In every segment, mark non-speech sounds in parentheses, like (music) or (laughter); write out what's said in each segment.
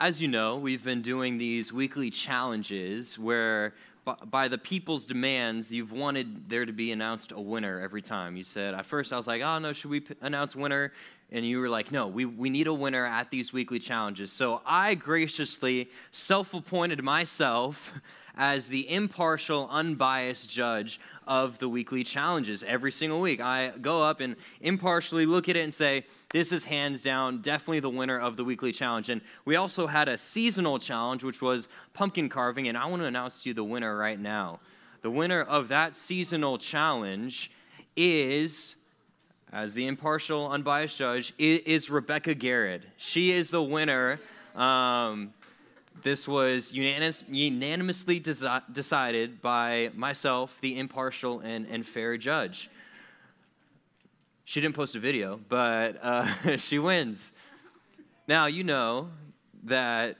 as you know, we've been doing these weekly challenges where, by the people's demands, you've wanted there to be announced a winner every time. You said, at first, I was like, oh, no, should we announce winner? And you were like, no, we, we need a winner at these weekly challenges. So I graciously self appointed myself (laughs) as the impartial, unbiased judge of the weekly challenges every single week. I go up and impartially look at it and say, this is hands down definitely the winner of the weekly challenge. And we also had a seasonal challenge, which was pumpkin carving, and I want to announce to you the winner right now. The winner of that seasonal challenge is as the impartial, unbiased judge, is Rebecca Garrett. She is the winner. Um, this was unanimous, unanimously desi- decided by myself, the impartial and, and fair judge. She didn't post a video, but uh, (laughs) she wins. Now, you know that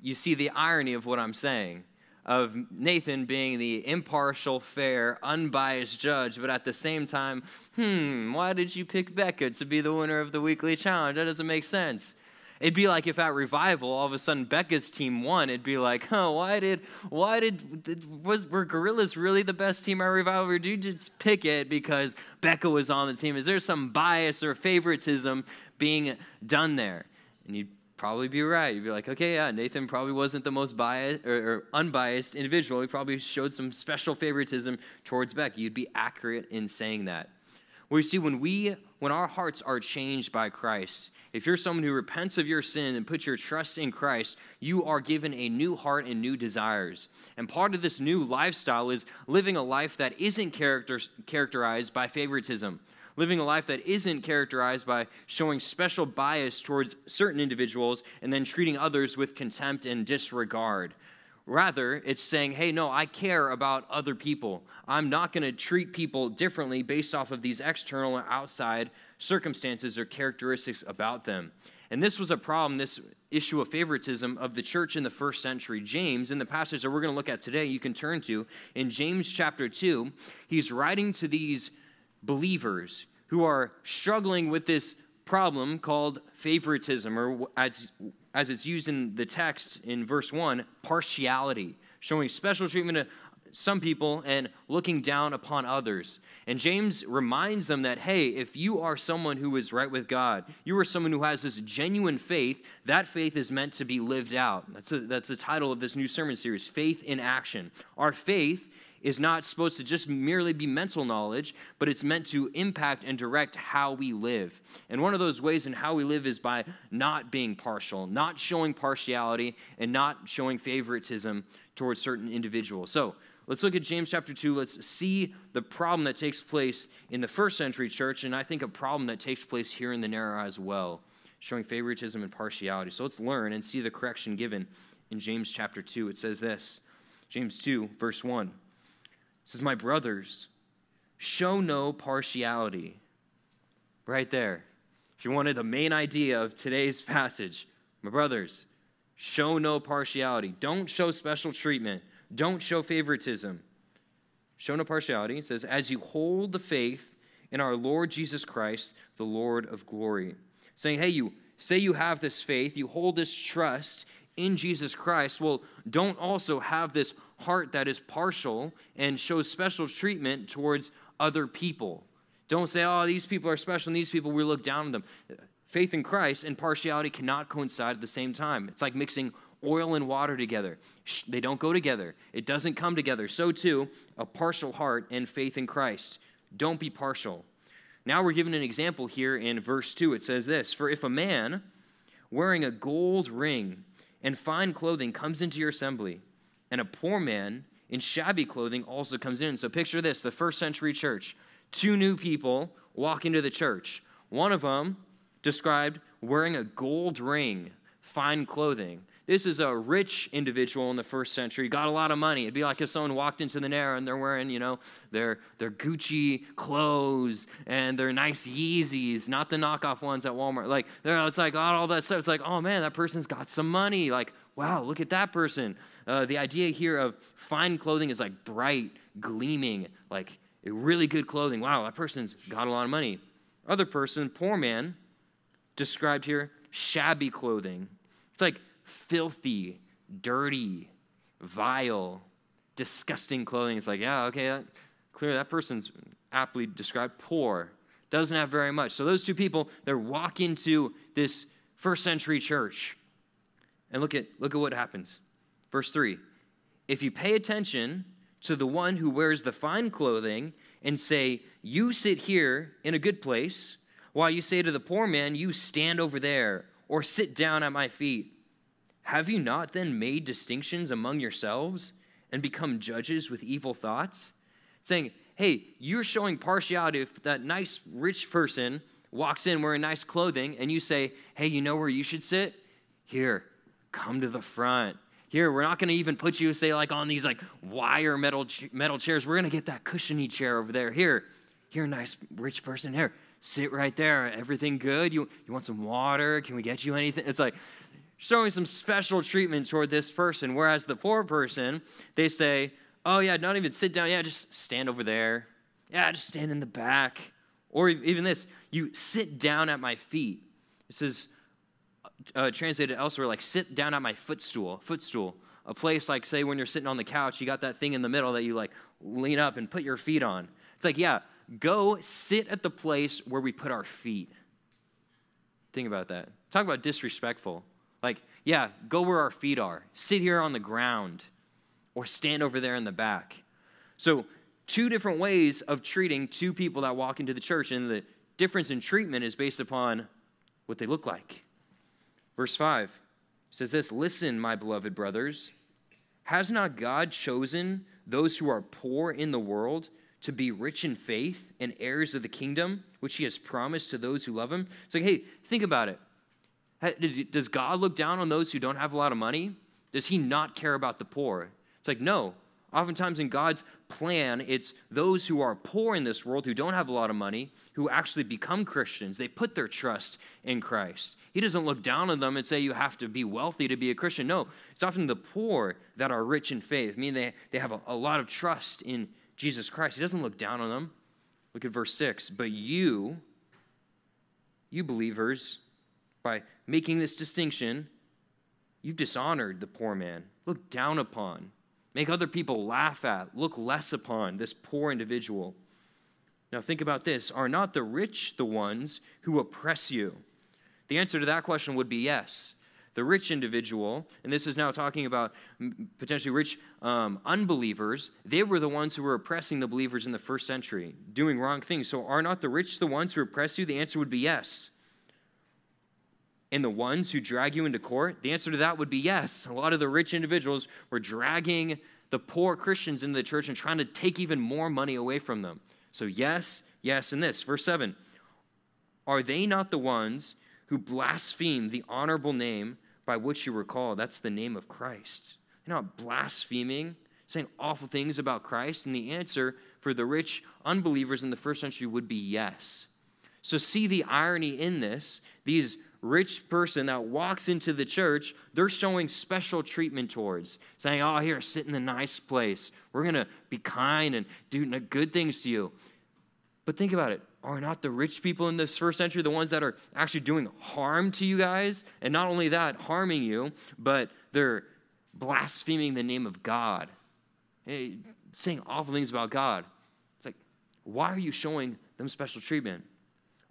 you see the irony of what I'm saying of Nathan being the impartial, fair, unbiased judge, but at the same time, hmm, why did you pick Becca to be the winner of the weekly challenge? That doesn't make sense. It'd be like if at revival, all of a sudden Becca's team won. It'd be like, huh, why did, why did, was, were Gorillas really the best team at revival? Or did you just pick it because Becca was on the team? Is there some bias or favoritism being done there? And you'd probably be right. You'd be like, okay, yeah, Nathan probably wasn't the most biased or, or unbiased individual. He probably showed some special favoritism towards Beck. You'd be accurate in saying that. Well, you see, when we, when our hearts are changed by Christ, if you're someone who repents of your sin and puts your trust in Christ, you are given a new heart and new desires. And part of this new lifestyle is living a life that isn't character, characterized by favoritism, living a life that isn't characterized by showing special bias towards certain individuals and then treating others with contempt and disregard. Rather, it's saying, hey, no, I care about other people. I'm not going to treat people differently based off of these external or outside circumstances or characteristics about them. And this was a problem, this issue of favoritism of the church in the first century. James, in the passage that we're going to look at today, you can turn to, in James chapter 2, he's writing to these believers who are struggling with this problem called favoritism, or as as it's used in the text in verse 1, partiality, showing special treatment to some people and looking down upon others. And James reminds them that, hey, if you are someone who is right with God, you are someone who has this genuine faith, that faith is meant to be lived out. That's, a, that's the title of this new sermon series Faith in Action. Our faith is not supposed to just merely be mental knowledge, but it's meant to impact and direct how we live. And one of those ways in how we live is by not being partial, not showing partiality, and not showing favoritism towards certain individuals. So, Let's look at James chapter 2. Let's see the problem that takes place in the first century church, and I think a problem that takes place here in the narrow as well, showing favoritism and partiality. So let's learn and see the correction given in James chapter 2. It says this James 2, verse 1 says, My brothers, show no partiality. Right there. If you wanted the main idea of today's (laughs) passage, my brothers, show no partiality. Don't show special treatment. Don't show favoritism. Show no partiality. It says, as you hold the faith in our Lord Jesus Christ, the Lord of glory. Saying, hey, you say you have this faith, you hold this trust in Jesus Christ. Well, don't also have this heart that is partial and shows special treatment towards other people. Don't say, oh, these people are special and these people, we look down on them. Faith in Christ and partiality cannot coincide at the same time. It's like mixing oil and water together. They don't go together, it doesn't come together. So, too, a partial heart and faith in Christ. Don't be partial. Now we're given an example here in verse 2. It says this For if a man wearing a gold ring and fine clothing comes into your assembly, and a poor man in shabby clothing also comes in. So picture this the first century church. Two new people walk into the church. One of them described wearing a gold ring, fine clothing. This is a rich individual in the first century, got a lot of money. It'd be like if someone walked into the Narrow and they're wearing, you know, their, their Gucci clothes and their nice Yeezys, not the knockoff ones at Walmart. Like, it's like all that stuff. It's like, oh man, that person's got some money. Like, wow, look at that person. Uh, the idea here of fine clothing is like bright, gleaming, like really good clothing. Wow, that person's got a lot of money. Other person, poor man, described here, shabby clothing. It's like filthy, dirty, vile, disgusting clothing. It's like, yeah, okay, that, clearly that person's aptly described poor, doesn't have very much. So those two people, they're walk into this first century church. And look at, look at what happens. Verse 3 If you pay attention to the one who wears the fine clothing and say, You sit here in a good place, while you say to the poor man, You stand over there, or sit down at my feet, have you not then made distinctions among yourselves and become judges with evil thoughts? Saying, Hey, you're showing partiality if that nice rich person walks in wearing nice clothing and you say, Hey, you know where you should sit? Here, come to the front. Here, we're not going to even put you, say, like on these like wire metal metal chairs. We're going to get that cushiony chair over there. Here, here, nice rich person. Here, sit right there. Everything good? You you want some water? Can we get you anything? It's like showing some special treatment toward this person. Whereas the poor person, they say, "Oh yeah, not even sit down. Yeah, just stand over there. Yeah, just stand in the back." Or even this, you sit down at my feet. This is uh, translated elsewhere like sit down at my footstool, footstool. A place like, say, when you're sitting on the couch, you got that thing in the middle that you like lean up and put your feet on. It's like, yeah, go sit at the place where we put our feet. Think about that. Talk about disrespectful. Like, yeah, go where our feet are. Sit here on the ground or stand over there in the back. So, two different ways of treating two people that walk into the church, and the difference in treatment is based upon what they look like. Verse 5 says this Listen, my beloved brothers, has not God chosen those who are poor in the world to be rich in faith and heirs of the kingdom, which he has promised to those who love him? It's like, hey, think about it. Does God look down on those who don't have a lot of money? Does he not care about the poor? It's like, no. Oftentimes in God's plan, it's those who are poor in this world, who don't have a lot of money, who actually become Christians. They put their trust in Christ. He doesn't look down on them and say you have to be wealthy to be a Christian. No, it's often the poor that are rich in faith. I mean, they, they have a, a lot of trust in Jesus Christ. He doesn't look down on them. Look at verse 6. But you, you believers, by making this distinction, you've dishonored the poor man, looked down upon make other people laugh at, look less upon this poor individual. Now, think about this Are not the rich the ones who oppress you? The answer to that question would be yes. The rich individual, and this is now talking about potentially rich um, unbelievers, they were the ones who were oppressing the believers in the first century, doing wrong things. So, are not the rich the ones who oppress you? The answer would be yes and the ones who drag you into court? The answer to that would be yes. A lot of the rich individuals were dragging the poor Christians into the church and trying to take even more money away from them. So, yes, yes, and this. Verse 7 Are they not the ones who blaspheme the honorable name by which you were called? That's the name of Christ. They're not blaspheming, saying awful things about Christ. And the answer for the rich unbelievers in the first century would be yes. So, see the irony in this. These rich person that walks into the church, they're showing special treatment towards, saying, Oh, here, sit in the nice place. We're going to be kind and do good things to you. But think about it. Are not the rich people in this first century the ones that are actually doing harm to you guys? And not only that, harming you, but they're blaspheming the name of God, hey, saying awful things about God. It's like, why are you showing them special treatment?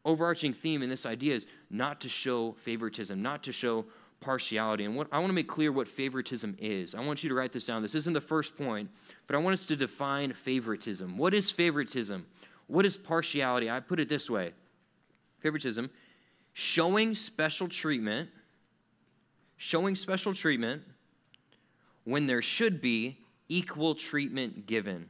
Overarching theme in this idea is not to show favoritism, not to show partiality. And what I want to make clear what favoritism is. I want you to write this down. This isn't the first point, but I want us to define favoritism. What is favoritism? What is partiality? I put it this way favoritism, showing special treatment, showing special treatment when there should be equal treatment given.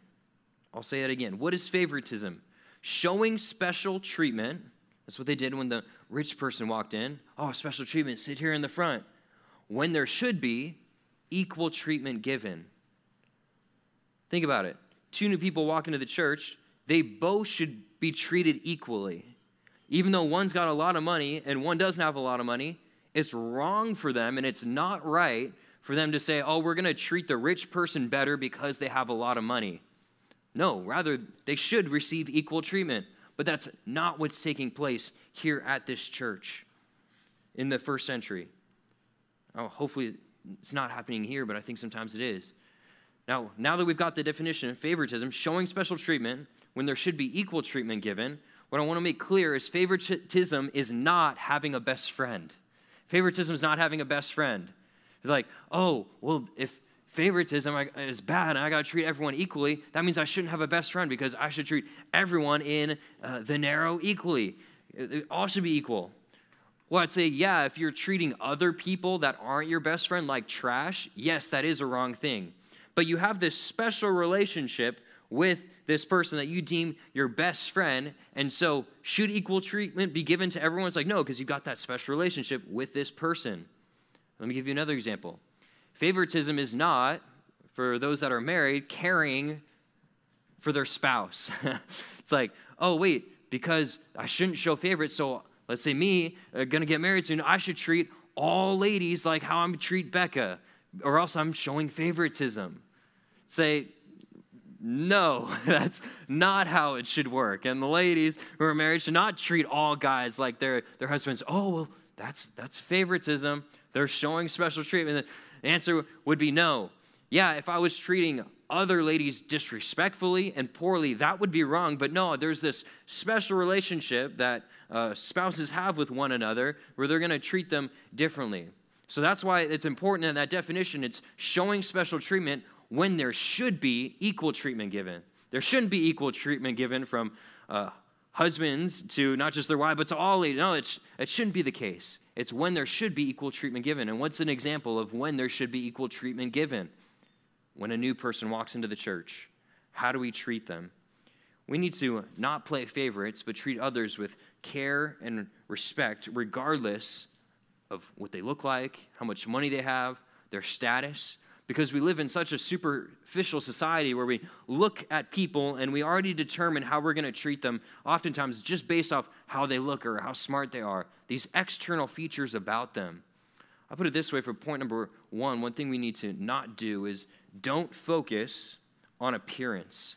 I'll say that again. What is favoritism? Showing special treatment that's what they did when the rich person walked in. Oh, special treatment, sit here in the front. When there should be equal treatment given. Think about it. Two new people walk into the church, they both should be treated equally. Even though one's got a lot of money and one doesn't have a lot of money, it's wrong for them and it's not right for them to say, oh, we're going to treat the rich person better because they have a lot of money. No, rather, they should receive equal treatment. But that's not what's taking place here at this church in the first century. Oh, hopefully, it's not happening here, but I think sometimes it is. Now, now that we've got the definition of favoritism, showing special treatment when there should be equal treatment given, what I want to make clear is favoritism is not having a best friend. Favoritism is not having a best friend. It's like, oh, well, if favoritism is bad and I got to treat everyone equally, that means I shouldn't have a best friend because I should treat everyone in uh, the narrow equally. It, all should be equal. Well, I'd say, yeah, if you're treating other people that aren't your best friend like trash, yes, that is a wrong thing. But you have this special relationship with this person that you deem your best friend. And so, should equal treatment be given to everyone? It's like, no, because you've got that special relationship with this person. Let me give you another example. Favoritism is not, for those that are married, caring for their spouse. (laughs) it's like, oh, wait, because I shouldn't show favorites, so let's say me, uh, gonna get married soon, I should treat all ladies like how I'm treat Becca, or else I'm showing favoritism. Say, no, (laughs) that's not how it should work. And the ladies who are married should not treat all guys like their, their husbands. Oh, well, that's, that's favoritism. They're showing special treatment. The answer would be no. Yeah, if I was treating other ladies disrespectfully and poorly, that would be wrong. But no, there's this special relationship that uh, spouses have with one another where they're going to treat them differently. So that's why it's important in that definition. It's showing special treatment when there should be equal treatment given. There shouldn't be equal treatment given from uh, husbands to not just their wife, but to all ladies. No, it, it shouldn't be the case. It's when there should be equal treatment given. And what's an example of when there should be equal treatment given? when a new person walks into the church? How do we treat them? We need to not play favorites, but treat others with care and respect, regardless of what they look like, how much money they have, their status. Because we live in such a superficial society where we look at people and we already determine how we're going to treat them, oftentimes just based off how they look or how smart they are, these external features about them. I put it this way for point number one one thing we need to not do is don't focus on appearance.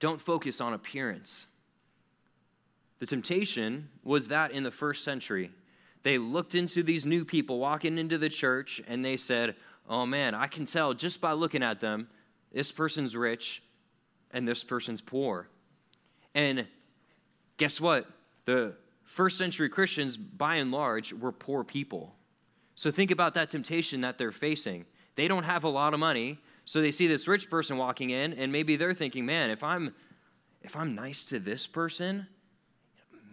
Don't focus on appearance. The temptation was that in the first century. They looked into these new people walking into the church and they said, Oh man, I can tell just by looking at them, this person's rich and this person's poor. And guess what? The first century Christians, by and large, were poor people. So think about that temptation that they're facing. They don't have a lot of money, so they see this rich person walking in, and maybe they're thinking, man, if I'm if I'm nice to this person,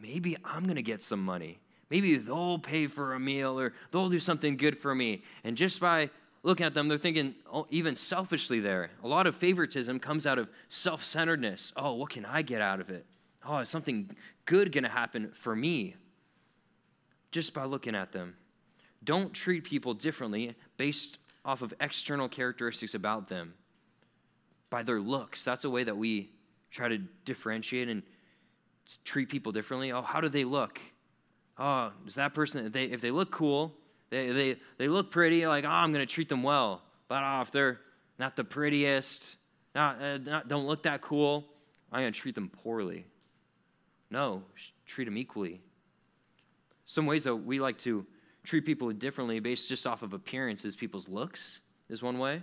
maybe I'm gonna get some money. Maybe they'll pay for a meal or they'll do something good for me. And just by looking at them, they're thinking oh, even selfishly there. A lot of favoritism comes out of self centeredness. Oh, what can I get out of it? Oh, is something good going to happen for me? Just by looking at them. Don't treat people differently based off of external characteristics about them, by their looks. That's a way that we try to differentiate and treat people differently. Oh, how do they look? Oh, is that person, if they, if they look cool, they, they, they look pretty, like, oh, I'm going to treat them well. But oh, if they're not the prettiest, not, uh, not, don't look that cool, I'm going to treat them poorly. No, treat them equally. Some ways that we like to treat people differently based just off of appearances, people's looks is one way.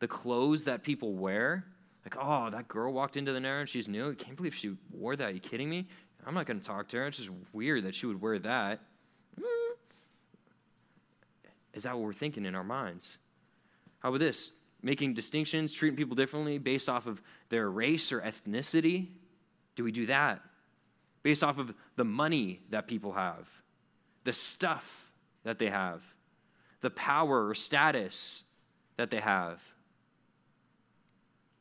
The clothes that people wear, like, oh, that girl walked into the narrow and she's new. I can't believe she wore that. Are you kidding me? I'm not going to talk to her. It's just weird that she would wear that. Is that what we're thinking in our minds? How about this? Making distinctions, treating people differently based off of their race or ethnicity? Do we do that? based off of the money that people have, the stuff that they have, the power or status that they have,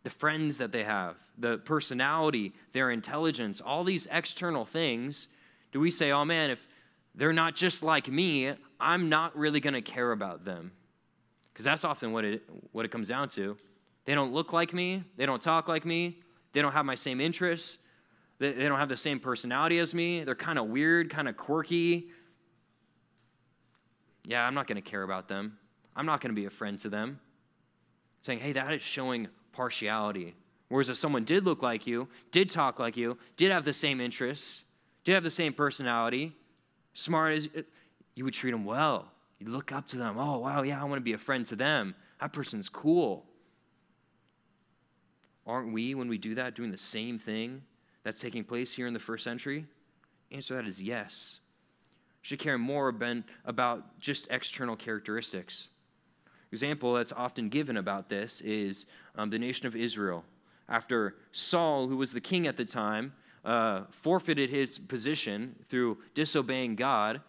the friends that they have, the personality, their intelligence, all these external things, do we say, oh man, if they're not just like me, I'm not really going to care about them? Because that's often what it, what it comes down to. They don't look like me, they don't talk like me, they don't have my same interests, they, they don't have the same personality as me. They're kind of weird, kind of quirky. Yeah, I'm not going to care about them. I'm not going to be a friend to them. Saying, hey, that is showing partiality. Whereas if someone did look like you, did talk like you, did have the same interests, did have the same personality, smart as uh, you would treat them well. You look up to them. Oh, wow, yeah, I want to be a friend to them. That person's cool. Aren't we, when we do that, doing the same thing that's taking place here in the first century? Answer that is yes. should care more about just external characteristics. Example that's often given about this is um, the nation of Israel. After Saul, who was the king at the time, uh, forfeited his position through disobeying God,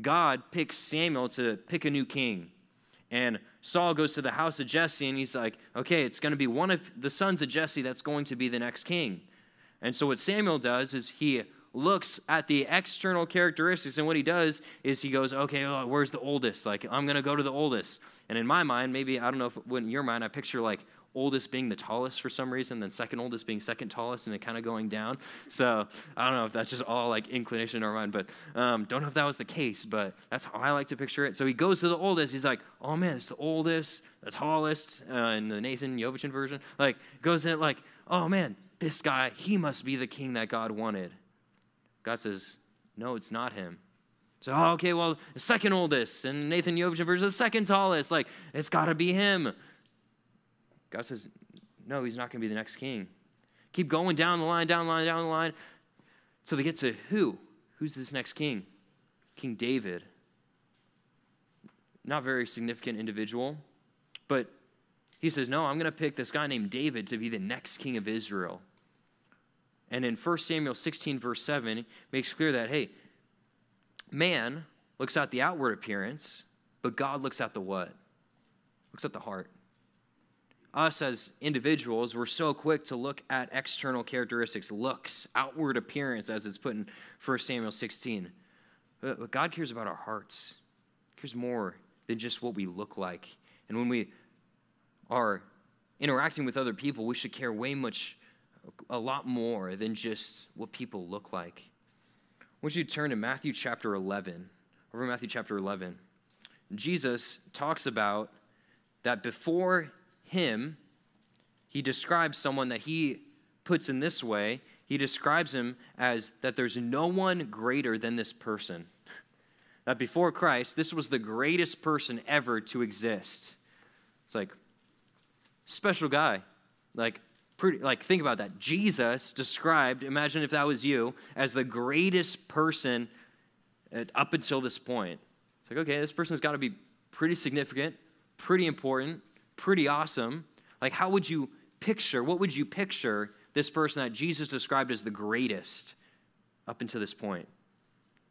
God picks Samuel to pick a new king. And Saul goes to the house of Jesse and he's like, okay, it's going to be one of the sons of Jesse that's going to be the next king. And so what Samuel does is he looks at the external characteristics and what he does is he goes okay oh, where's the oldest like i'm going to go to the oldest and in my mind maybe i don't know if in your mind i picture like oldest being the tallest for some reason, then second oldest being second tallest, and it kind of going down. So I don't know if that's just all like inclination in our mind, but um, don't know if that was the case, but that's how I like to picture it. So he goes to the oldest. He's like, oh man, it's the oldest, the tallest, uh, in the Nathan Yovichin version. Like, goes in like, oh man, this guy, he must be the king that God wanted. God says, no, it's not him. So, oh, okay, well, the second oldest, and Nathan Yovichin versus the second tallest. Like, it's got to be him. God says, no, he's not going to be the next king. Keep going down the line, down the line, down the line. So they get to who? Who's this next king? King David. Not very significant individual, but he says, No, I'm going to pick this guy named David to be the next king of Israel. And in 1 Samuel 16, verse 7, makes clear that, hey, man looks at the outward appearance, but God looks at the what? Looks at the heart us as individuals, we're so quick to look at external characteristics, looks, outward appearance, as it's put in 1 Samuel 16. But God cares about our hearts. He cares more than just what we look like. And when we are interacting with other people, we should care way much, a lot more than just what people look like. I want you to turn to Matthew chapter 11. Over Matthew chapter 11. Jesus talks about that before him, he describes someone that he puts in this way. He describes him as that there's no one greater than this person. That before Christ, this was the greatest person ever to exist. It's like, special guy. Like, pretty, like think about that. Jesus described, imagine if that was you, as the greatest person up until this point. It's like, okay, this person's got to be pretty significant, pretty important, pretty awesome. Like, how would you picture, what would you picture this person that Jesus described as the greatest up until this point?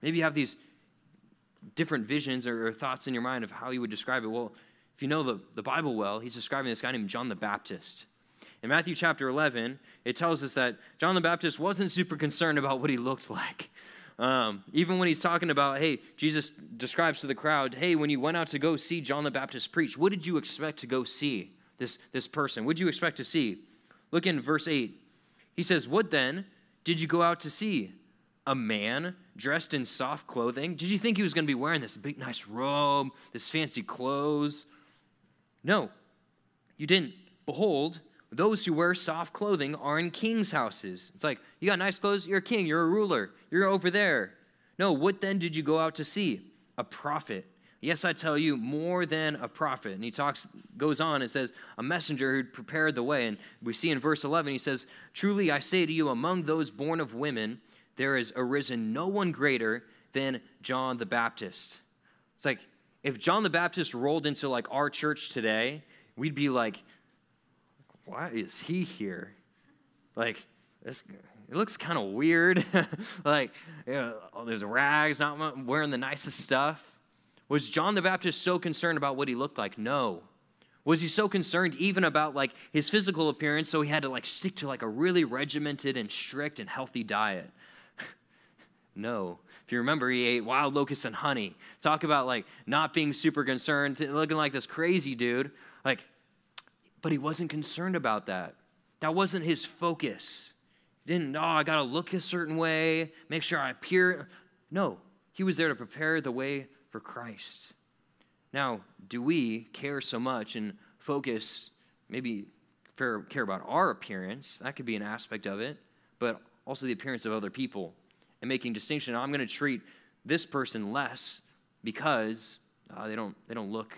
Maybe you have these different visions or, or thoughts in your mind of how you would describe it. Well, if you know the, the Bible well, he's describing this guy named John the Baptist. In Matthew chapter 11, it tells us that John the Baptist wasn't super concerned about what he looked like. Um, even when he's talking about, hey, Jesus describes to the crowd, hey, when you went out to go see John the Baptist preach, what did you expect to go see this, this person? What did you expect to see? Look in verse 8. He says, What then did you go out to see? A man dressed in soft clothing? Did you think he was going to be wearing this big, nice robe, this fancy clothes? No, you didn't. Behold, those who wear soft clothing are in kings' houses. It's like, you got nice clothes? You're a king. You're a ruler. You're over there. No, what then did you go out to see? A prophet. Yes, I tell you, more than a prophet. And he talks, goes on and says, a messenger who prepared the way. And we see in verse 11, he says, Truly I say to you, among those born of women, there has arisen no one greater than John the Baptist. It's like, if John the Baptist rolled into like our church today, we'd be like, why is he here? Like, this, it looks kind of weird. (laughs) like, you know, oh, there's rags, not wearing the nicest stuff. Was John the Baptist so concerned about what he looked like? No. Was he so concerned even about like his physical appearance so he had to like stick to like a really regimented and strict and healthy diet? (laughs) no. If you remember, he ate wild locusts and honey. Talk about like not being super concerned, looking like this crazy dude. Like but he wasn't concerned about that. That wasn't his focus. He didn't, oh, I got to look a certain way, make sure I appear. No, he was there to prepare the way for Christ. Now, do we care so much and focus, maybe care about our appearance? That could be an aspect of it, but also the appearance of other people and making distinction. I'm going to treat this person less because uh, they, don't, they don't look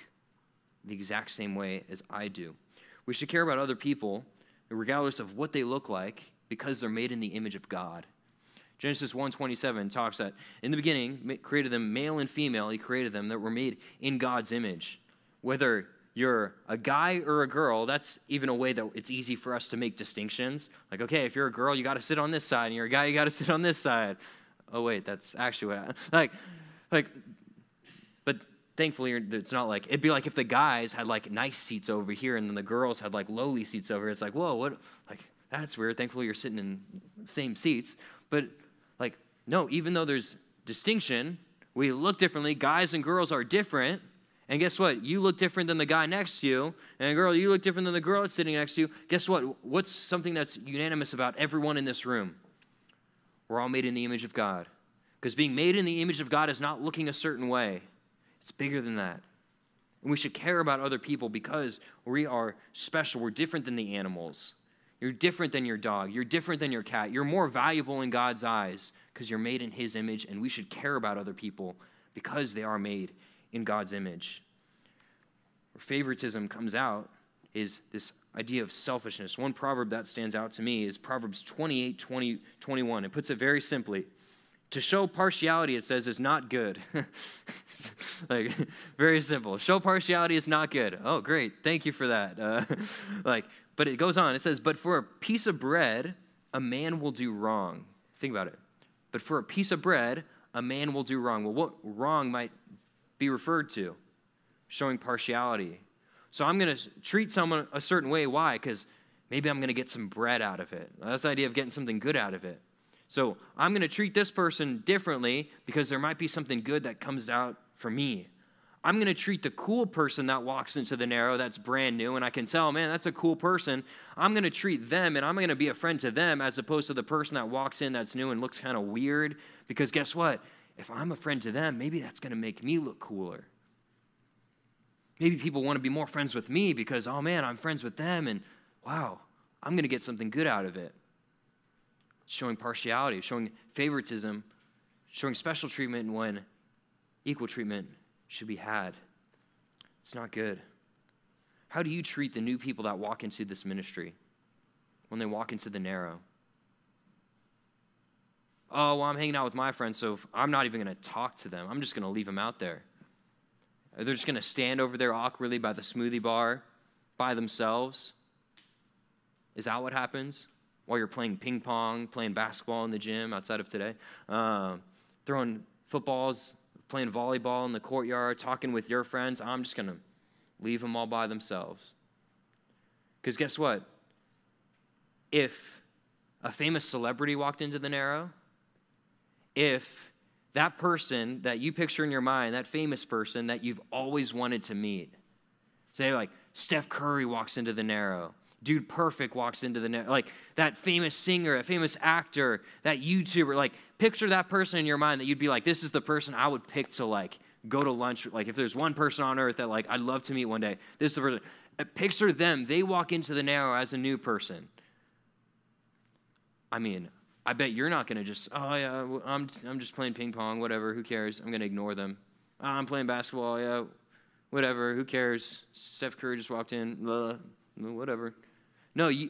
the exact same way as I do. We should care about other people, regardless of what they look like, because they're made in the image of God. Genesis 1:27 talks that in the beginning created them male and female, he created them that were made in God's image. Whether you're a guy or a girl, that's even a way that it's easy for us to make distinctions. Like, okay, if you're a girl, you got to sit on this side, and you're a guy, you got to (laughs) sit on this side. Oh wait, that's actually what I, like like thankfully it's not like it'd be like if the guys had like nice seats over here and then the girls had like lowly seats over here. It's like, whoa, what like that's weird. Thankfully you're sitting in same seats. But like, no, even though there's distinction, we look differently. Guys and girls are different. And guess what? You look different than the guy next to you. And girl, you look different than the girl that's sitting next to you. Guess what? What's something that's unanimous about everyone in this room? We're all made in the image of God. Because being made in the image of God is not looking a certain way, it's bigger than that. And we should care about other people because we are special. We're different than the animals. You're different than your dog. You're different than your cat. You're more valuable in God's eyes because you're made in His image, and we should care about other people because they are made in God's image. Where favoritism comes out is this idea of selfishness. One proverb that stands out to me is Proverbs 28 20, 21. It puts it very simply to show partiality, it says, is not good. (laughs) like, very simple. Show partiality is not good. Oh, great. Thank you for that. Uh, (laughs) like, but it goes on. It says, but for a piece of bread, a man will do wrong. Think about it. But for a piece of bread, a man will do wrong. Well, what wrong might be referred to? Showing partiality. So I'm going to treat someone a certain way. Why? Because maybe I'm going to get some bread out of it. That's the idea of getting something good out of it. So I'm going to treat this person differently because there might be something good that comes out for me. I'm going to treat the cool person that walks into the narrow that's brand new, and I can tell, man, that's a cool person. I'm going to treat them and I'm going to be a friend to them as opposed to the person that walks in that's new and looks kind of weird. Because guess what? If I'm a friend to them, maybe that's going to make me look cooler. Maybe people want to be more friends with me because, oh man, I'm friends with them, and wow, I'm going to get something good out of it showing partiality, showing favoritism, showing special treatment when equal treatment should be had. It's not good. How do you treat the new people that walk into this ministry when they walk into the narrow? Oh, well, I'm hanging out with my friends, so I'm not even going to talk to them. I'm just going to leave them out there. They're just going to stand over there awkwardly by the smoothie bar by themselves. Is that what happens? While you're playing ping pong, playing basketball in the gym outside of today, uh, throwing footballs, playing volleyball in the courtyard, talking with your friends. I'm just going to leave them all by themselves. Because guess what? If a famous celebrity walked into the Narrow, if that person that you picture in your mind, that famous person that you've always wanted to meet, say like Steph Curry walks into the Narrow, Dude Perfect walks into the net. Like that famous singer, a famous actor, that YouTuber. Like picture that person in your mind that you'd be like, this is the person I would pick to like go to lunch. Like if there's one person on earth that like I'd love to meet one day, this is the person. Uh, picture them. They walk into the narrow as a new person. I mean, I bet you're not going to just, oh yeah, I'm, I'm just playing ping pong, whatever, who cares? I'm going to ignore them. Oh, I'm playing basketball, yeah, whatever, who cares? Steph Curry just walked in, blah, whatever. No, you,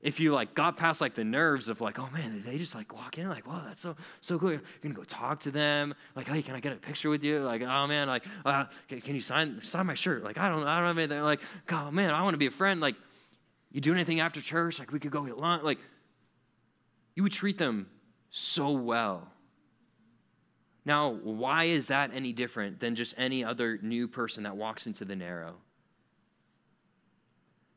if you like got past like the nerves of like, oh man, they just like walk in, like, wow, that's so so cool. You're gonna go talk to them, like, hey, can I get a picture with you? Like, oh man, like, uh, can, can, you sign sign my shirt? Like, I don't, I don't have anything. Like, oh man, I want to be a friend. Like, you do anything after church? Like, we could go get lunch. Like, you would treat them so well. Now, why is that any different than just any other new person that walks into the narrow?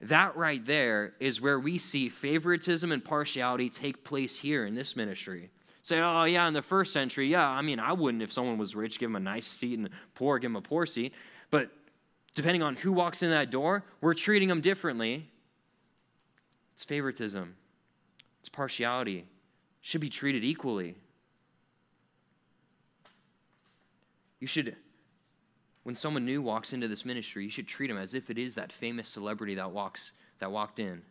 That right there is where we see favoritism and partiality take place here in this ministry. Say, oh, yeah, in the first century, yeah, I mean, I wouldn't if someone was rich, give them a nice seat, and poor, give them a poor seat. But depending on who walks in that door, we're treating them differently. It's favoritism, it's partiality. Should be treated equally. You should when someone new walks into this ministry, you should treat them as if it is that famous celebrity that walks that walked in.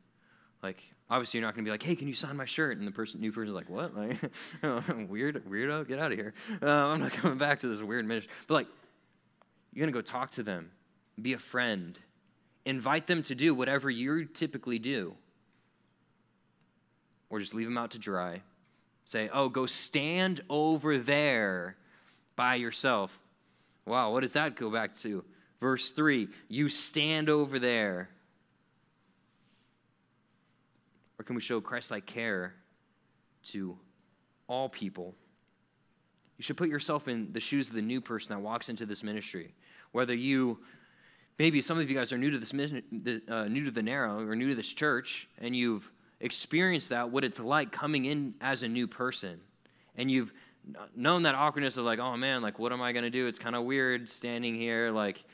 Like, obviously, you're not going to be like, "Hey, can you sign my shirt?" And the person, new person's like, "What? Like, (laughs) weird, weirdo, get out of here. Uh, I'm not coming back to this weird ministry." But like, you're going to go talk to them, be a friend, invite them to do whatever you typically do. Or just leave them out to dry. Say, oh, go stand over there by yourself. Wow, what does that go back to? Verse 3 You stand over there. Or can we show Christ like care to all people? You should put yourself in the shoes of the new person that walks into this ministry. Whether you, maybe some of you guys are new to this, uh, new to the narrow or new to this church, and you've experienced that, what it's like coming in as a new person. And you've known that awkwardness of like, oh man, like, what am I to do? It's kind of weird standing here. Like,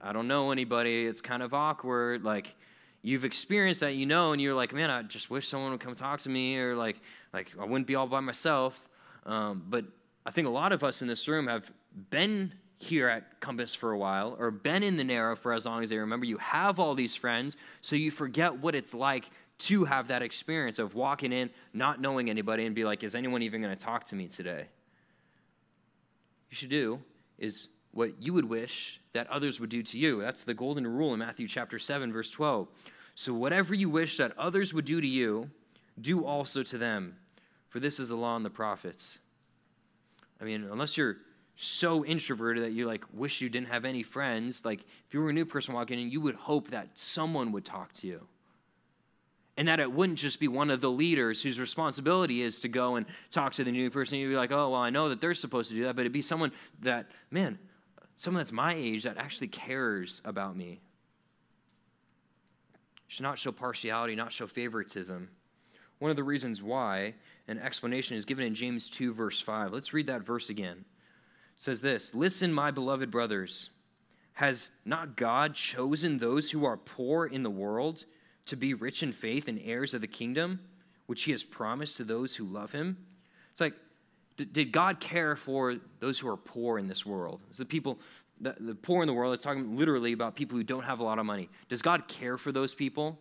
I don't know anybody. It's kind of awkward. Like, you've experienced that, you know, and you're like, man, I just wish someone would come talk to me, or like, like I wouldn't be all by myself. Um, but I think a lot of us in this room have been here at Compass for a while, or been in the Narrow for as long as they remember. You have all these friends, so you forget what it's like to have that experience of walking in, not knowing anybody, and be like, is anyone even going to talk to me today? You should do is what you would wish that others would do to you. That's the golden rule in Matthew chapter 7 verse 12. So whatever you wish that others would do to you, do also to them. For this is the law and the prophets. I mean, unless you're so introverted that you like wish you didn't have any friends, like if you were a new person walking in, you would hope that someone would talk to you. And that it wouldn't just be one of the leaders whose responsibility is to go and talk to the new person. You'd be like, oh, well, I know that they're supposed to do that, but it'd be someone that, man, someone that's my age that actually cares about me. Should not show partiality, not show favoritism. One of the reasons why an explanation is given in James 2, verse 5. Let's read that verse again. It says this Listen, my beloved brothers, has not God chosen those who are poor in the world to be rich in faith and heirs of the kingdom, which he has promised to those who love him? It's like, did God care for those who are poor in this world? It's the people, the, the poor in the world, it's talking literally about people who don't have a lot of money. Does God care for those people?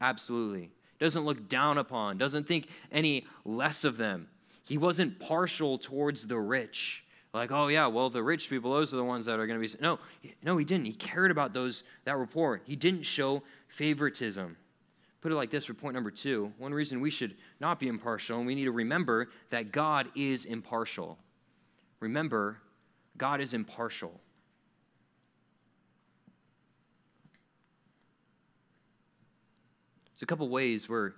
Absolutely. Doesn't look down upon, doesn't think any less of them. He wasn't partial towards the rich. Like, oh yeah, well, the rich people, those are the ones that are going to be. No, no, he didn't. He cared about those that were poor. He didn't show favoritism. Put it like this for point number two. One reason we should not be impartial, and we need to remember that God is impartial. Remember, God is impartial. There's a couple ways where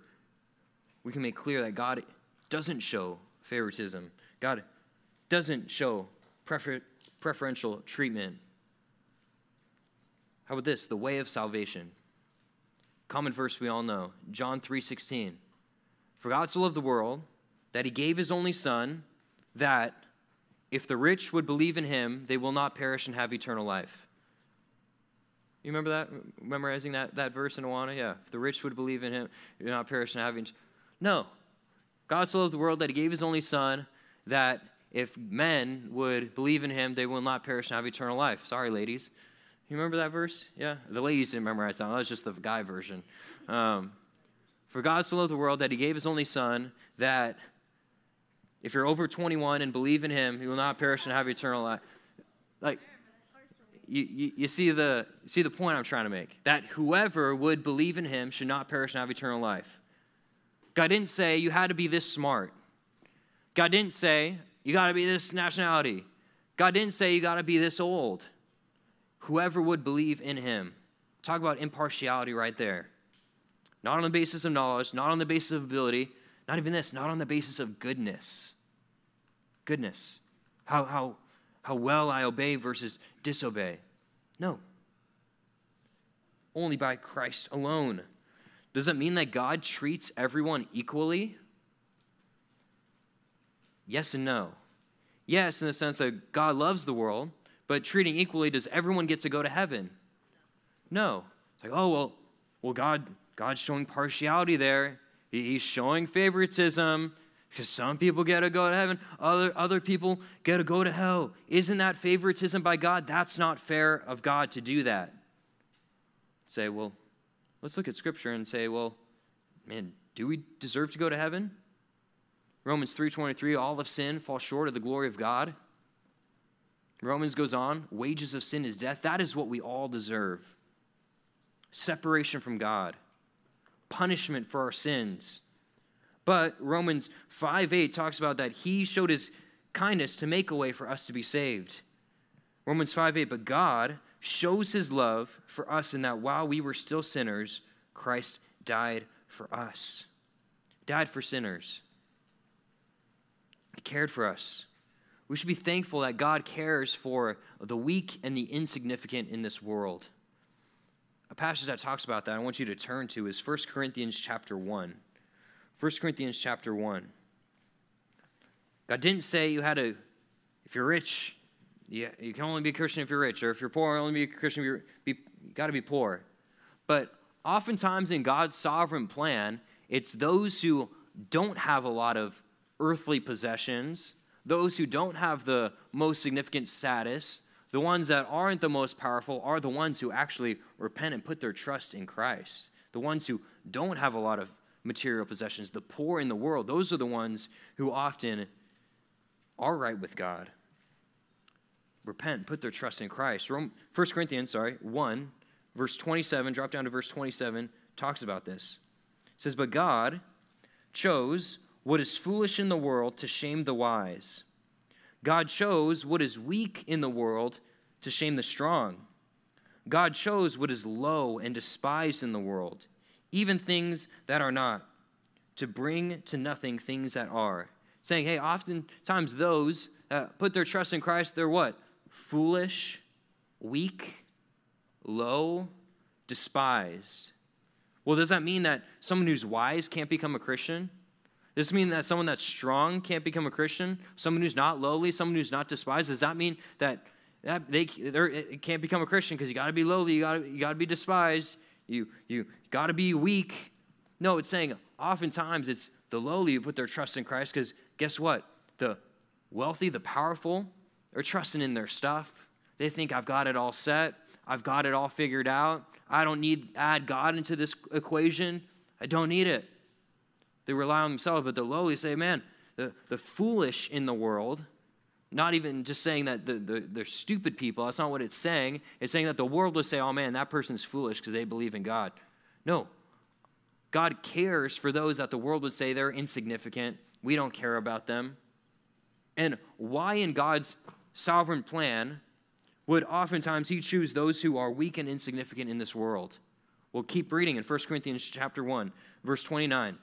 we can make clear that God doesn't show favoritism. God doesn't show prefer- preferential treatment. How about this? The way of salvation. Common verse we all know, John 3:16. For God so loved the world that he gave his only son that if the rich would believe in him, they will not perish and have eternal life. You remember that? Memorizing that, that verse in Awana? Yeah. If the rich would believe in him, you not perish and have eternal No. God so loved the world that he gave his only son that if men would believe in him, they will not perish and have eternal life. Sorry, ladies. You remember that verse? Yeah? The ladies didn't memorize that. That was just the guy version. Um, For God so loved the world that he gave his only son, that if you're over 21 and believe in him, you will not perish and have eternal life. Like, you, you, you, see the, see the point I'm trying to make. That whoever would believe in him should not perish and have eternal life. God didn't say you had to be this smart. God didn't say you got to be this nationality. God didn't say you got to be this old whoever would believe in him. Talk about impartiality right there. Not on the basis of knowledge, not on the basis of ability, not even this, not on the basis of goodness. Goodness. How, how, how well I obey versus disobey. No. Only by Christ alone. Does it mean that God treats everyone equally? Yes and no. Yes, in the sense that God loves the world, but treating equally, does everyone get to go to heaven? No. It's like, oh, well, well God, God's showing partiality there. He's showing favoritism because some people get to go to heaven, other, other people get to go to hell. Isn't that favoritism by God? That's not fair of God to do that. Say, well, let's look at Scripture and say, well, man, do we deserve to go to heaven? Romans 3.23, all of sin fall short of the glory of God. Romans goes on, wages of sin is death. That is what we all deserve separation from God, punishment for our sins. But Romans 5 8 talks about that he showed his kindness to make a way for us to be saved. Romans 5 8, but God shows his love for us in that while we were still sinners, Christ died for us. Died for sinners. He cared for us. We should be thankful that God cares for the weak and the insignificant in this world. A passage that talks about that I want you to turn to is 1 Corinthians chapter 1. 1 Corinthians chapter 1. God didn't say you had to, if you're rich, you, you can only be a Christian if you're rich, or if you're poor, only be a Christian if you're be, you got to be poor. But oftentimes in God's sovereign plan, it's those who don't have a lot of earthly possessions, those who don't have the most significant status, the ones that aren't the most powerful are the ones who actually repent and put their trust in Christ. The ones who don't have a lot of material possessions, the poor in the world, those are the ones who often are right with God. Repent, put their trust in Christ. 1 Corinthians, sorry, 1, verse 27, drop down to verse 27, talks about this. It says, But God chose what is foolish in the world to shame the wise. God chose what is weak in the world to shame the strong. God chose what is low and despised in the world, even things that are not, to bring to nothing things that are. Saying, hey, oftentimes those that put their trust in Christ, they're what? Foolish, weak, low, despised. Well, does that mean that someone who's wise can't become a Christian? Does this mean that someone that's strong can't become a Christian? Someone who's not lowly, someone who's not despised? Does that mean that, that they can't become a Christian because you got to be lowly, you got you to be despised, you you got to be weak? No, it's saying oftentimes it's the lowly who put their trust in Christ because guess what? The wealthy, the powerful, are trusting in their stuff. They think I've got it all set. I've got it all figured out. I don't need add God into this equation. I don't need it. They rely on themselves, but the lowly say, man, the, the foolish in the world, not even just saying that the, the, they're stupid people, that's not what it's saying. It's saying that the world would say, oh man, that person's foolish because they believe in God. No. God cares for those that the world would say they're insignificant. We don't care about them. And why, in God's sovereign plan, would oftentimes he choose those who are weak and insignificant in this world? We'll keep reading in 1 Corinthians chapter 1, verse 29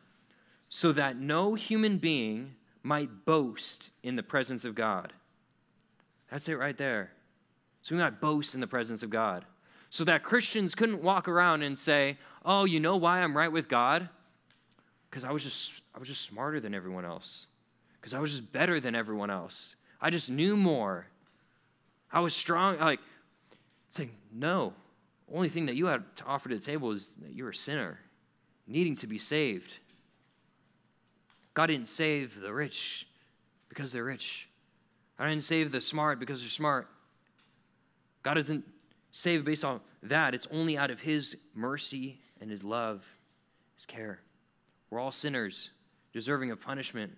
so that no human being might boast in the presence of God. That's it right there. So we might boast in the presence of God. So that Christians couldn't walk around and say, "Oh, you know why I'm right with God? Because I was just I was just smarter than everyone else. Because I was just better than everyone else. I just knew more. I was strong." Like saying, "No. Only thing that you had to offer to the table is that you're a sinner, needing to be saved." God didn't save the rich because they're rich. God didn't save the smart because they're smart. God doesn't save based on that. It's only out of His mercy and His love, His care. We're all sinners, deserving of punishment.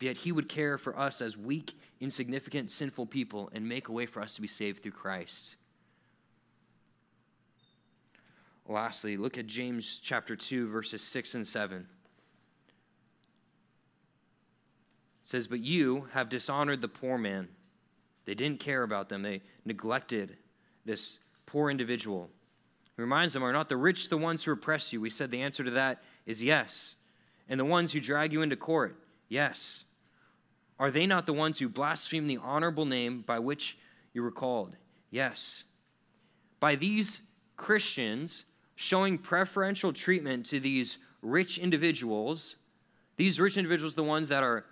Yet He would care for us as weak, insignificant, sinful people and make a way for us to be saved through Christ. Lastly, look at James chapter 2, verses 6 and 7. Says, But you have dishonored the poor man. They didn't care about them, they neglected this poor individual. He reminds them, Are not the rich the ones who oppress you? We said the answer to that is yes. And the ones who drag you into court? Yes. Are they not the ones who blaspheme the honorable name by which you were called? Yes. By these Christians showing preferential treatment to these rich individuals, these rich individuals, the ones that are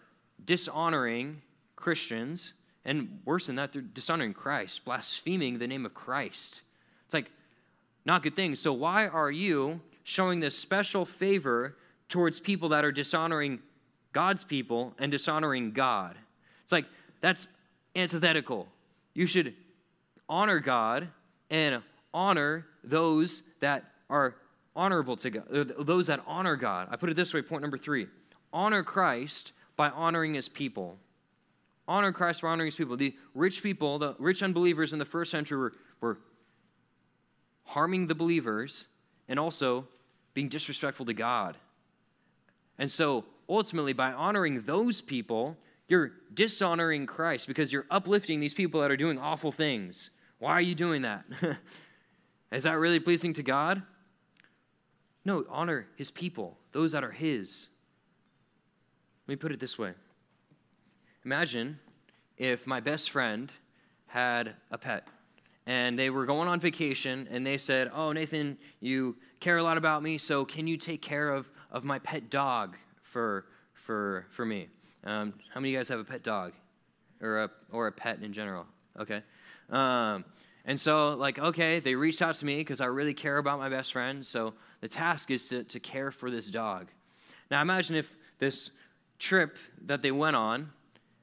dishonoring Christians, and worse than that, they're dishonoring Christ, blaspheming the name of Christ. It's like not good things. So, why are you showing this special favor towards people that are dishonoring God's people and dishonoring God? It's like that's antithetical. You should honor God and honor those that are honorable to God, uh, those that honor God. I put it this way point number three honor Christ by honoring his people. honor Christ by honoring his people. The rich people, the rich unbelievers in the first century were, were harming the believers and also being disrespectful to God. And so ultimately, by honoring those people, you're dishonoring Christ because you're uplifting these people that are doing awful things. Why are you doing that? (laughs) Is that really pleasing to God? No, honor his people, those that are his. Let me put it this way Imagine if my best friend had a pet and they were going on vacation and they said, Oh, Nathan, you care a lot about me, so can you take care of, of my pet dog for, for, for me? Um, how many of you guys have a pet dog or a, or a pet in general? Okay. Um, and so, like, okay, they reached out to me because I really care about my best friend. So the task is to, to care for this dog. Now, imagine if this trip that they went on,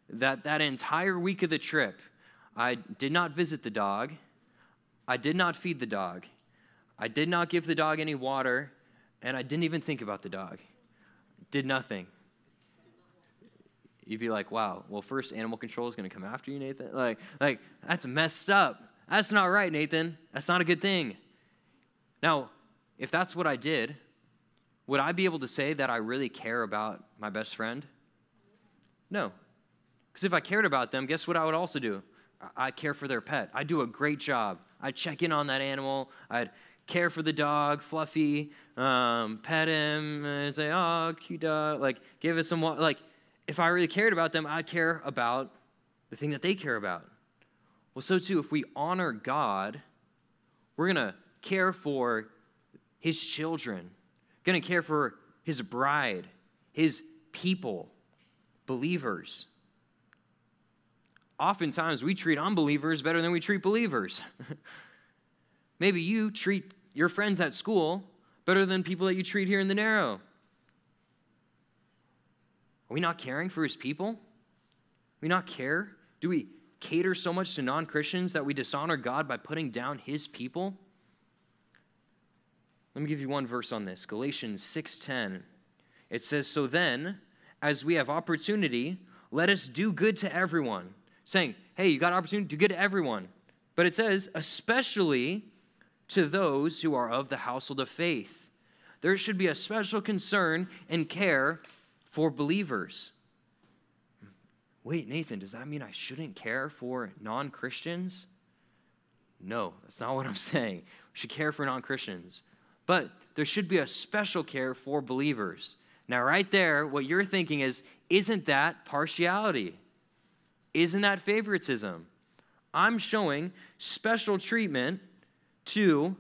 that that entire week of the trip, I did not visit the dog, I did not feed the dog. I did not give the dog any water, and I didn't even think about the dog. Did nothing. You'd be like, wow, well, first animal control is going to come after you, Nathan? Like, like, that's messed up. That's not right, Nathan. That's not a good thing. Now, if that's what I did, would I be able to say that I really care about my best friend? No. Because if I cared about them, guess what I would also do? I care for their pet. I do a great job. I check in on that animal. I'd care for the dog, Fluffy, um, pet him, and say, "Oh, cute dog." Like, give us some. Like, if I really cared about them, I'd care about the thing that they care about. Well, so too, if we honor God, we're gonna care for His children, gonna care for His bride, His people, believers oftentimes we treat unbelievers better than we treat believers. (laughs) Maybe you treat your friends at school better than people that you treat here in the narrow. Are we not caring for his people? We not care? Do we cater so much to non Christians that we dishonor God by putting down his people? Let me give you one verse on this Galatians 6:10. It says, So then, as we have opportunity, let us do good to everyone saying, hey, you got opportunity, do good to everyone. But it says, especially to those who are of the household of faith. There should be a special concern and care for believers. Wait, Nathan, does that mean I shouldn't care for non Christians? No, that's not what I'm (laughs) saying. We should care for non Christians. But there should be a special care for believers. Now, right there, what you're thinking is, isn't that partiality? Isn't that favoritism? I'm showing special treatment to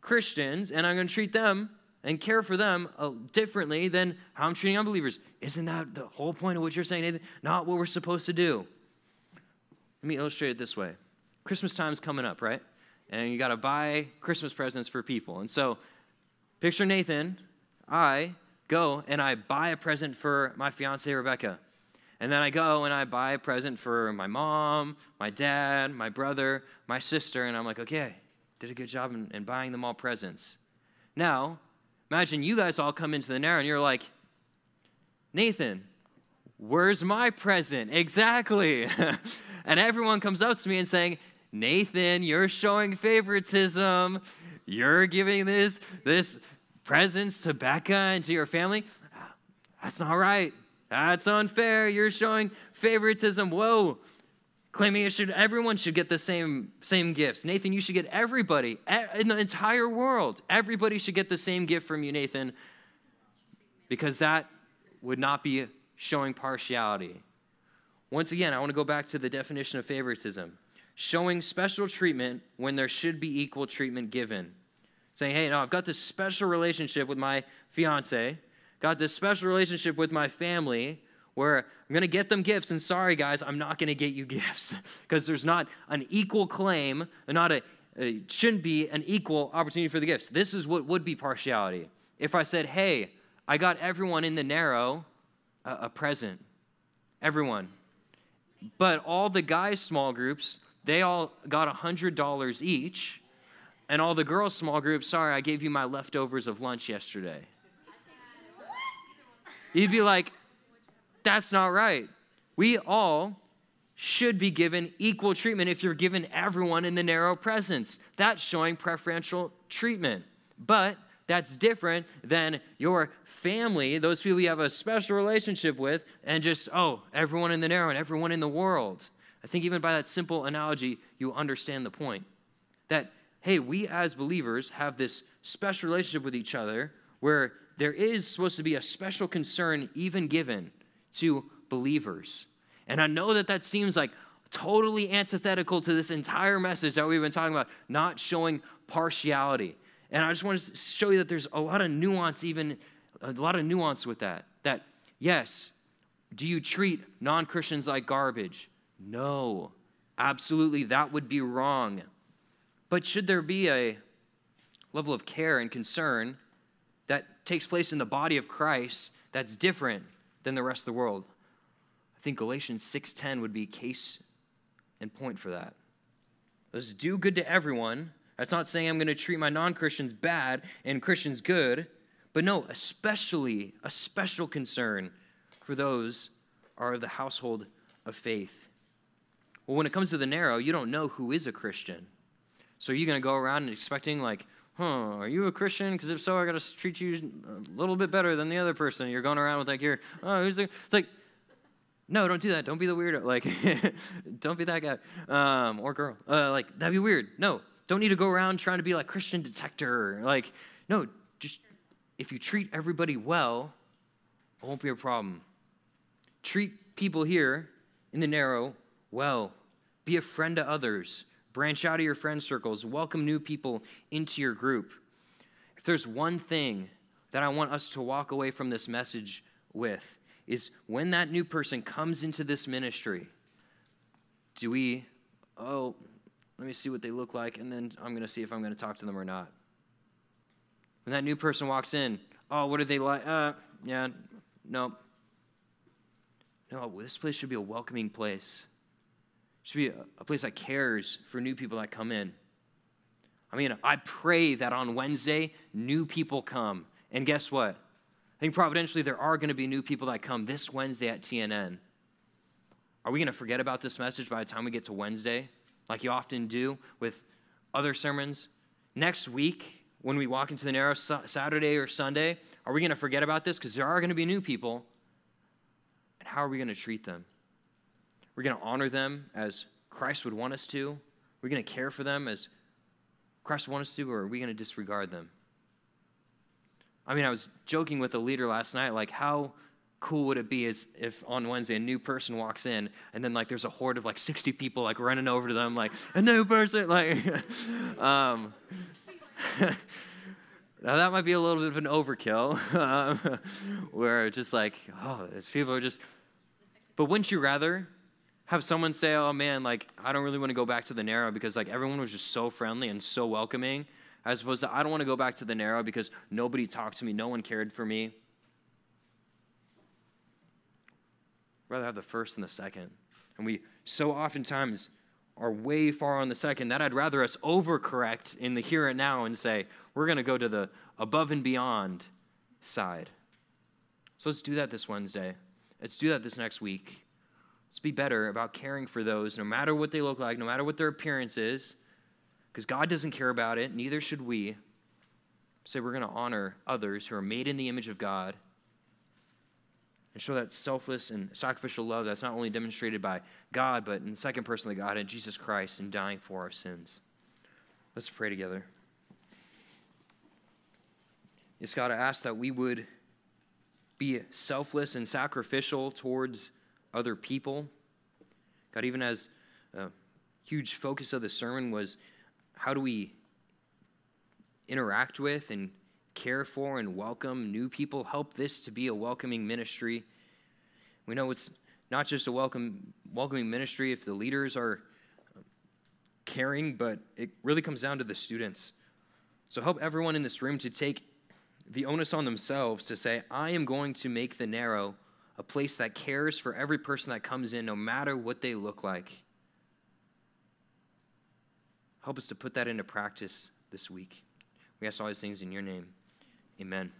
Christians, and I'm going to treat them and care for them uh, differently than how I'm treating unbelievers. Isn't that the whole point of what you're saying? Not what we're supposed to do. Let me illustrate it this way Christmas time's coming up, right? And you got to buy Christmas presents for people. And so, picture Nathan, I go and I buy a present for my fiancee, Rebecca. And then I go and I buy a present for my mom, my dad, my brother, my sister, and I'm like, okay, did a good job in, in buying them all presents. Now, imagine you guys all come into the narrow and you're like, Nathan, where's my present? (laughs) Exactly. (laughs) and everyone comes up to me and saying, Nathan, you're showing favoritism. You're giving this, this presents to Becca and to your family. That's not right. That's unfair. You're showing favoritism. Whoa. Claiming it should everyone should get the same same gifts. Nathan, you should get everybody in the entire world. Everybody should get the same gift from you, Nathan. Because that would not be showing partiality. Once again, I want to go back to the definition of favoritism. Showing special treatment when there should be equal treatment given. Saying, hey, no, I've got this special relationship with my fiance got this special relationship with my family where I'm going to get them gifts. And sorry, guys, I'm not going to get you (laughs) gifts because there's not an equal claim, not a, it shouldn't be an equal opportunity for the gifts. This is what would be partiality. If I said, hey, I got everyone in the narrow a, a present, everyone. But all the guys' small groups, they all got $100 each. And all the girls' small groups, sorry, I gave you my leftovers of lunch yesterday. You'd be like, that's not right. We all should be given equal treatment if you're given everyone in the narrow presents. That's showing preferential treatment. But that's different than your family, those people you have a special relationship with, and just, oh, everyone in the narrow and everyone in the world. I think even by that simple analogy, you understand the point. That, hey, we as believers have this special relationship with each other where there is supposed to be a special concern even given to believers. And I know that that seems like totally antithetical to this entire message that we've been talking about, not showing partiality. And I just want to show you that there's a lot of nuance, even a lot of nuance with that. That, yes, do you treat non Christians like garbage? No, absolutely, that would be wrong. But should there be a level of care and concern that takes place in the body of Christ that's different than the rest of the world? I think Galatians 6:10 would be case and point for that. Let's do good to everyone. That's not saying I'm going to treat my non-Christians bad and Christians good, but no, especially a special concern for those are of the household of faith. Well, when it comes to the narrow, you don't know who is a Christian. So are you going to go around and expecting like, huh, are you a Christian? Because if so, I got to treat you a little bit better than the other person. You're going around with like, here, oh, who's the? It's like, no, don't do that. Don't be the weirdo. Like, (laughs) don't be that guy um, or girl. Uh, like, that'd be weird. No, don't need to go around trying to be like Christian detector. Like, no, just if you treat everybody well, it won't be a problem. Treat people here in the narrow well. Be a friend to others. Branch out of your friend circles. Welcome new people into your group. If there's one thing that I want us to walk away from this message with, is when that new person comes into this ministry, do we, oh, let me see what they look like, and then I'm going to see if I'm going to talk to them or not. When that new person walks in, oh, what are they like? Uh, yeah, no. No, this place should be a welcoming place. Should be a, a place that cares for new people that come in. I mean, I pray that on Wednesday, new people come. And guess what? I think providentially there are going to be new people that come this Wednesday at TNN. Are we going to forget about this message by the time we get to Wednesday, like you often do with other sermons? Next week, when we walk into the narrow Saturday or Sunday, are we going to forget about this? Because there are going to be new people. And how are we going to treat them? We're going to honor them as Christ would want us to. We're going to care for them as Christ would want us to, or are we going to disregard them? I mean, I was joking with a leader last night, like, how cool would it be as if on Wednesday a new person walks in and then like there's a horde of like 60 people like running over to them like a new person (laughs) like (laughs) um, (laughs) now that might be a little bit of an overkill um, where just like oh these people are just but wouldn't you rather have someone say oh man like i don't really want to go back to the narrow because like everyone was just so friendly and so welcoming as opposed to I don't want to go back to the narrow because nobody talked to me, no one cared for me. I'd rather have the first and the second. And we so oftentimes are way far on the second that I'd rather us overcorrect in the here and now and say, we're going to go to the above and beyond side. So let's do that this Wednesday. Let's do that this next week. Let's be better about caring for those, no matter what they look like, no matter what their appearance is because God doesn't care about it, neither should we. Say we're going to honor others who are made in the image of God and show that selfless and sacrificial love that's not only demonstrated by God, but in the second person of the in Jesus Christ, in dying for our sins. Let's pray together. Yes, God, I ask that we would be selfless and sacrificial towards other people. God, even as a huge focus of the sermon was how do we interact with and care for and welcome new people? Help this to be a welcoming ministry. We know it's not just a welcome, welcoming ministry if the leaders are um, caring, but it really comes down to the students. So help everyone in this room to take the onus on themselves to say, I am going to make the narrow a place that cares for every person that comes in, no matter what they look like. Help us to put that into practice this week. We ask all these things in your name. Amen.